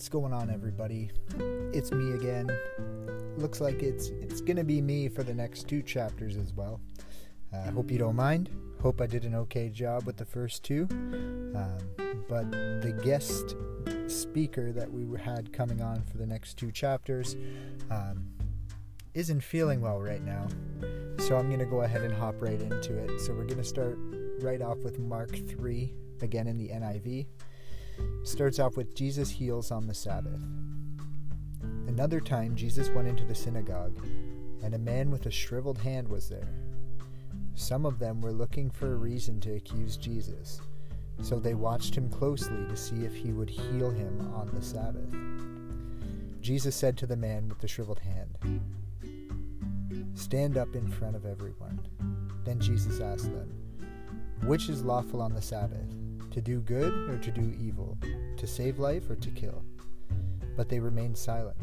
What's going on, everybody? It's me again. Looks like it's it's gonna be me for the next two chapters as well. I uh, hope you don't mind. Hope I did an okay job with the first two. Um, but the guest speaker that we had coming on for the next two chapters um, isn't feeling well right now. So I'm to go ahead and hop right into it. So we're to start right off with Mark 3, again in the NIV. Starts off with Jesus heals on the Sabbath. Another time, Jesus went into the synagogue, and a man with a shriveled hand was there. Some of them were looking for a reason to accuse Jesus, so they watched him closely to see if he would heal him on the Sabbath. Jesus said to the man with the shriveled hand, Stand up in front of everyone. Then Jesus asked them, Which is lawful on the Sabbath, to do good or to do evil, to save life or to kill? But they remained silent.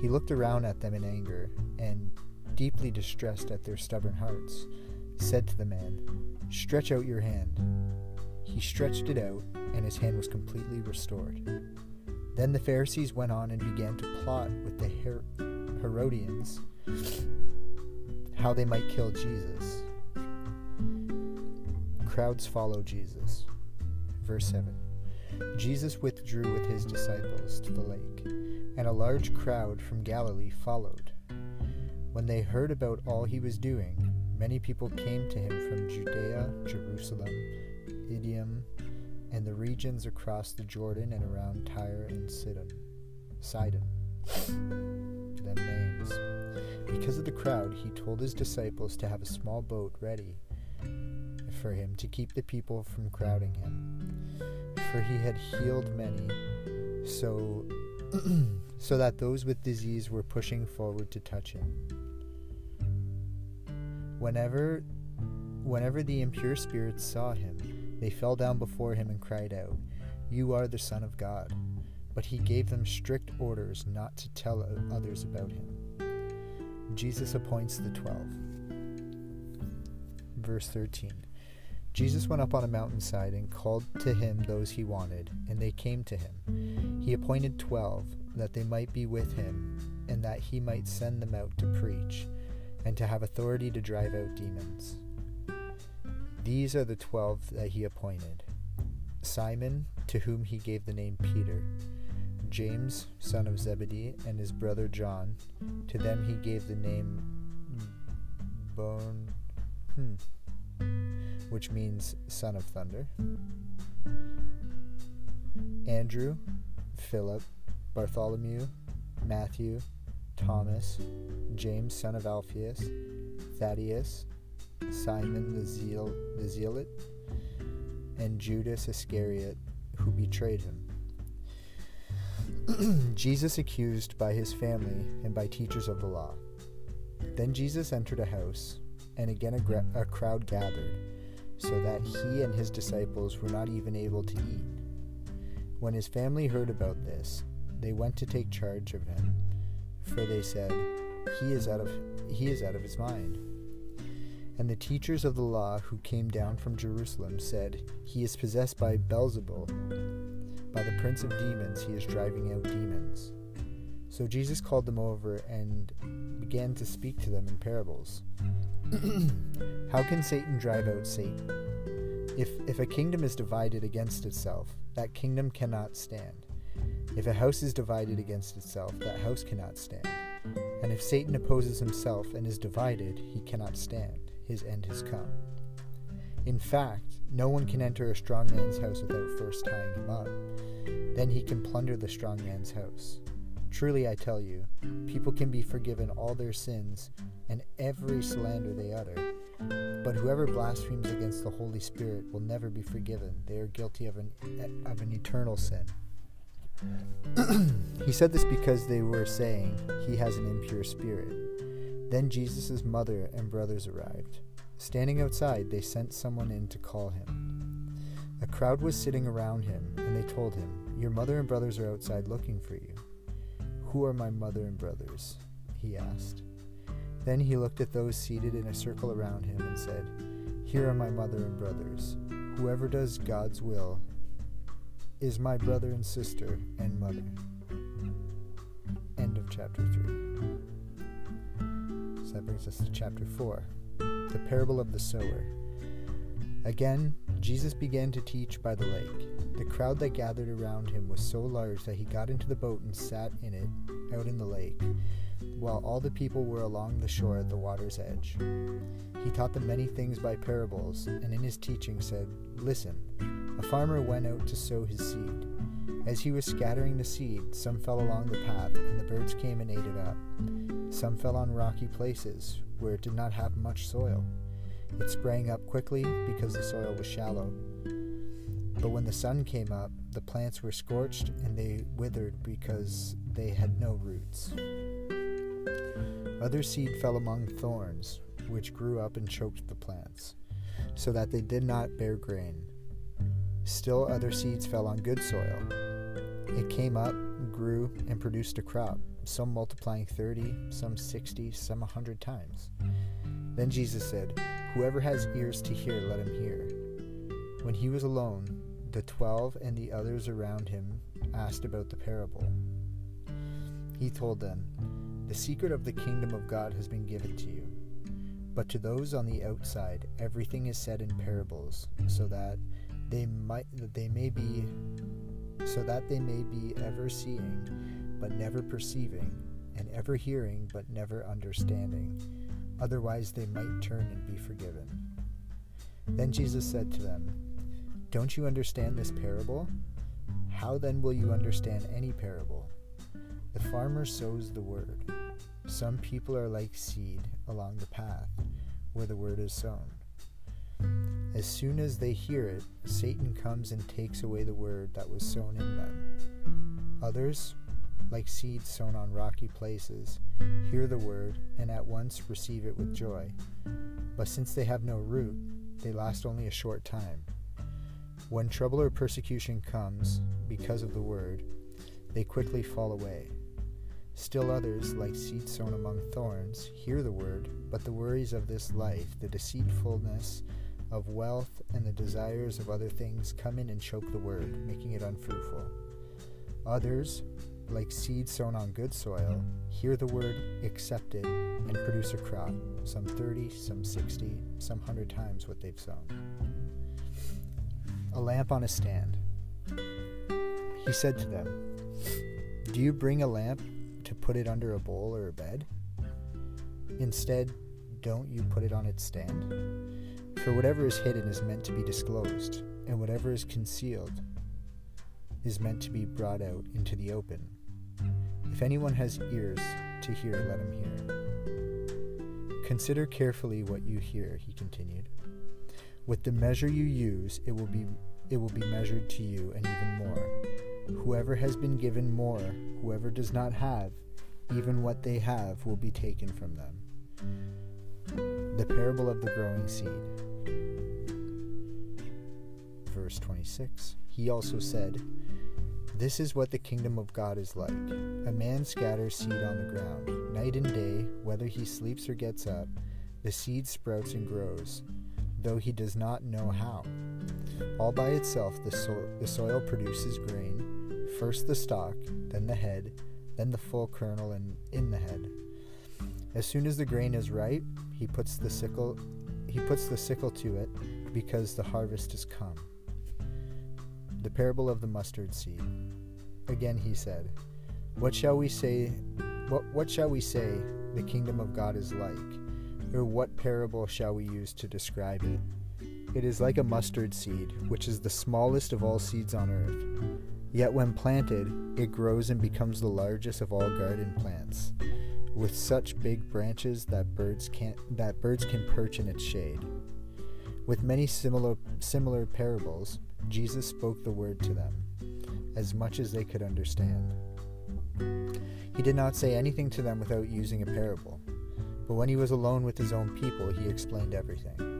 He looked around at them in anger, and, deeply distressed at their stubborn hearts, said to the man, Stretch out your hand. He stretched it out, and his hand was completely restored. Then the Pharisees went on and began to plot with the Her- Herodians how they might kill Jesus. Crowds follow Jesus. Verse 7 Jesus withdrew with his disciples to the lake, and a large crowd from Galilee followed. When they heard about all he was doing, many people came to him from Judea, Jerusalem, Idumea, and the regions across the Jordan and around Tyre and Sidon. Sidon. Them names. Because of the crowd, he told his disciples to have a small boat ready for him to keep the people from crowding him. For he had healed many, so so that those with disease were pushing forward to touch him. Whenever whenever the impure spirits saw him, they fell down before him and cried out, You are the Son of God. But he gave them strict orders not to tell others about him. Jesus appoints the twelve. Verse 13 Jesus went up on a mountainside and called to him those he wanted, and they came to him. He appointed twelve, that they might be with him, and that he might send them out to preach, and to have authority to drive out demons. These are the twelve that he appointed Simon, to whom he gave the name Peter James, son of Zebedee, and his brother John. To them he gave the name Bon, hmm, which means son of thunder. Andrew, Philip, Bartholomew, Matthew, Thomas, James, son of Alphaeus, Thaddeus, Simon the, Zeal, the Zealot, and Judas Iscariot, who betrayed him. Jesus accused by his family and by teachers of the law. Then Jesus entered a house, and again a, gra- a, crowd gathered, so that he and his disciples were not even able to eat. When his family heard about this, they went to take charge of him, for they said, "He is out of he is out of his mind." And the teachers of the law who came down from Jerusalem said, He is possessed by Beelzebul by the prince of demons, he is driving out demons. So Jesus called them over and began to speak to them in parables. How can Satan drive out Satan? If, if a kingdom is divided against itself, that kingdom cannot stand. If a house is divided against itself, that house cannot stand. And if Satan opposes himself and is divided, he cannot stand. His end has come. In fact, no one can enter a strong man's house without first tying him up. Then he can plunder the strong man's house. Truly I tell you, people can be forgiven all their sins and every slander they utter. But whoever blasphemes against the Holy Spirit will never be forgiven. They are guilty of an, of an eternal sin. he said this because they were saying, He has an impure spirit. Then Jesus' mother and brothers arrived. Standing outside, they sent someone in to call him. A crowd was sitting around him, and they told him, Your mother and brothers are outside looking for you. Who are my mother and brothers? he asked. Then he looked at those seated in a circle around him and said, Here are my mother and brothers. Whoever does God's will is my brother and sister and mother. End of chapter 3. So that brings us to chapter 4 the parable of the sower. Again, Jesus began to teach by the lake. The crowd that gathered around him was so large that he got into the boat and sat in it out in the lake, while all the people were along the shore at the water's edge. He taught them many things by parables, and in his teaching said, Listen, a farmer went out to sow his seed. As he was scattering the seed, some fell along the path, and the birds came and ate it up. Some fell on rocky places, where it did not have much soil. It sprang up quickly because the soil was shallow. But when the sun came up, the plants were scorched and they withered because they had no roots. Other seed fell among thorns, which grew up and choked the plants, so that they did not bear grain. Still, other seeds fell on good soil. It came up, grew, and produced a crop, some multiplying thirty, some sixty, some a hundred times. Then Jesus said, Whoever has ears to hear, let him hear. When he was alone, the twelve and the others around him asked about the parable. He told them, The secret of the kingdom of God has been given to you. But to those on the outside, everything is said in parables, so that they might that they may be so that they may be ever seeing but never perceiving, and ever hearing but never understanding. Otherwise they might turn and be forgiven. Then Jesus said to them, Don't you understand this parable? How then will you understand any parable? The farmer sows the word. Some people are like seed along the path where the word is sown. As soon as they hear it, Satan comes and takes away the word that was sown in them. Others, like seeds sown on rocky places, hear the word and at once receive it with joy. But since they have no root, they last only a short time. When trouble or persecution comes because of the word, they quickly fall away. Still others, like seeds sown among thorns, hear the word, but the worries of this life, the deceitfulness of wealth, and the desires of other things come in and choke the word, making it unfruitful. Others, like seed sown on good soil, hear the word, accept it, and produce a crop, some 30, some 60, some 100 times what they've sown. A lamp on a stand. He said to them, Do you bring a lamp to put it under a bowl or a bed? Instead, don't you put it on its stand? For whatever is hidden is meant to be disclosed, and whatever is concealed is meant to be brought out into the open. If anyone has ears to hear, let him hear. Consider carefully what you hear, he continued. With the measure you use, it will be it will be measured to you and even more. Whoever has been given more, whoever does not have, even what they have will be taken from them. The parable of the growing seed. Verse 26. He also said, this is what the kingdom of God is like. A man scatters seed on the ground. Night and day, whether he sleeps or gets up, the seed sprouts and grows, though he does not know how. All by itself, the, so- the soil produces grain, first the stalk, then the head, then the full kernel and in the head. As soon as the grain is ripe, he puts the sickle he puts the sickle to it because the harvest is come. The parable of the mustard seed. Again he said, What shall we say what what shall we say the kingdom of God is like? Or what parable shall we use to describe it? It is like a mustard seed, which is the smallest of all seeds on earth. Yet when planted, it grows and becomes the largest of all garden plants, with such big branches that birds can that birds can perch in its shade. With many similar similar parables, Jesus spoke the word to them, as much as they could understand. He did not say anything to them without using a parable, but when he was alone with his own people, he explained everything.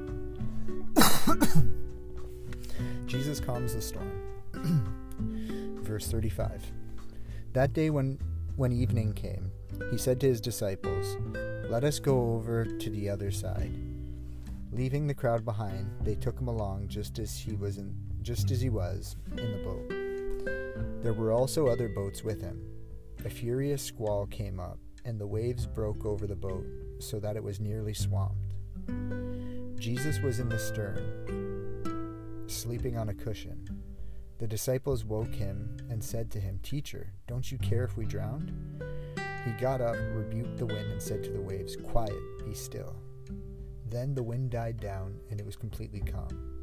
Jesus calms the storm. Verse 35. That day when when evening came, he said to his disciples, "Let us go over to the other side." Leaving the crowd behind, they took him along just as he was in just as he was in the boat. There were also other boats with him. A furious squall came up, and the waves broke over the boat so that it was nearly swamped. Jesus was in the stern, sleeping on a cushion. The disciples woke him and said to him, Teacher, don't you care if we drowned? He got up, rebuked the wind, and said to the waves, Quiet, be still. Then the wind died down, and it was completely calm.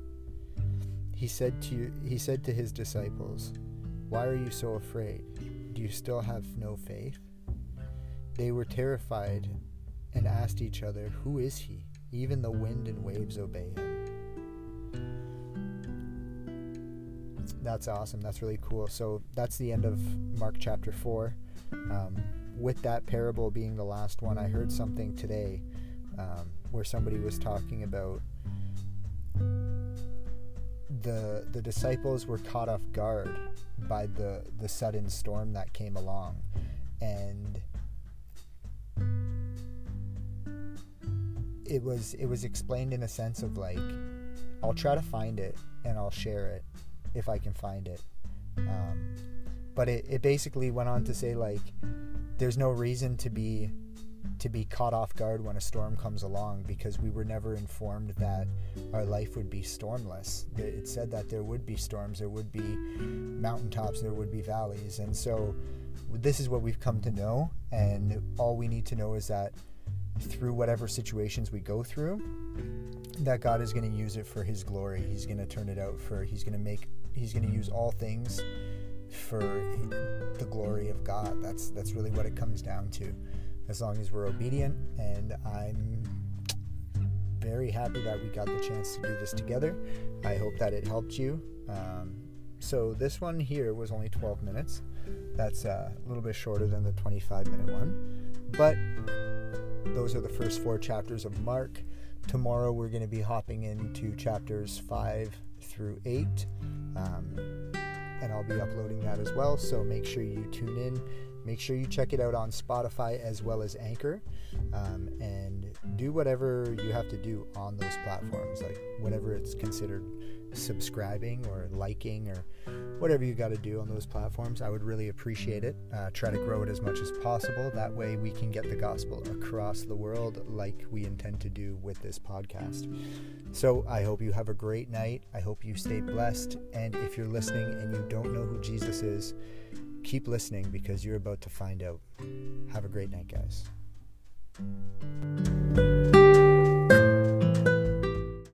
He said to he said to his disciples, "Why are you so afraid? Do you still have no faith?" They were terrified and asked each other, "Who is he? Even the wind and waves obey him." That's awesome. That's really cool. So that's the end of Mark chapter 4. Um, with that parable being the last one, I heard something today um, where somebody was talking about the the disciples were caught off guard by the the sudden storm that came along and it was it was explained in a sense of like I'll try to find it and I'll share it if I can find it um, but it, it basically went on to say like there's no reason to be to be caught off guard when a storm comes along because we were never informed that our life would be stormless. It said that there would be storms, there would be mountaintops, there would be valleys. And so this is what we've come to know. And all we need to know is that through whatever situations we go through, that God is going to use it for His glory. He's going to turn it out for, He's going to make, He's going to use all things for the glory of God. That's that's really what it comes down to as long as we're obedient. And I'm very happy that we got the chance to do this together. I hope that it helped you. Um, so this one here was only 12 minutes. That's uh, a little bit shorter than the 25 minute one. But those are the first four chapters of Mark. Tomorrow we're going to be hopping into chapters 5 through 8. Um, and I'll be uploading that as well. So make sure you tune in Make sure you check it out on Spotify as well as Anchor. Um, and do whatever you have to do on those platforms, like whatever it's considered subscribing or liking or whatever you got to do on those platforms. I would really appreciate it. Uh, try to grow it as much as possible. That way, we can get the gospel across the world like we intend to do with this podcast. So, I hope you have a great night. I hope you stay blessed. And if you're listening and you don't know who Jesus is, keep listening because you're about to find out. Have a great night, guys.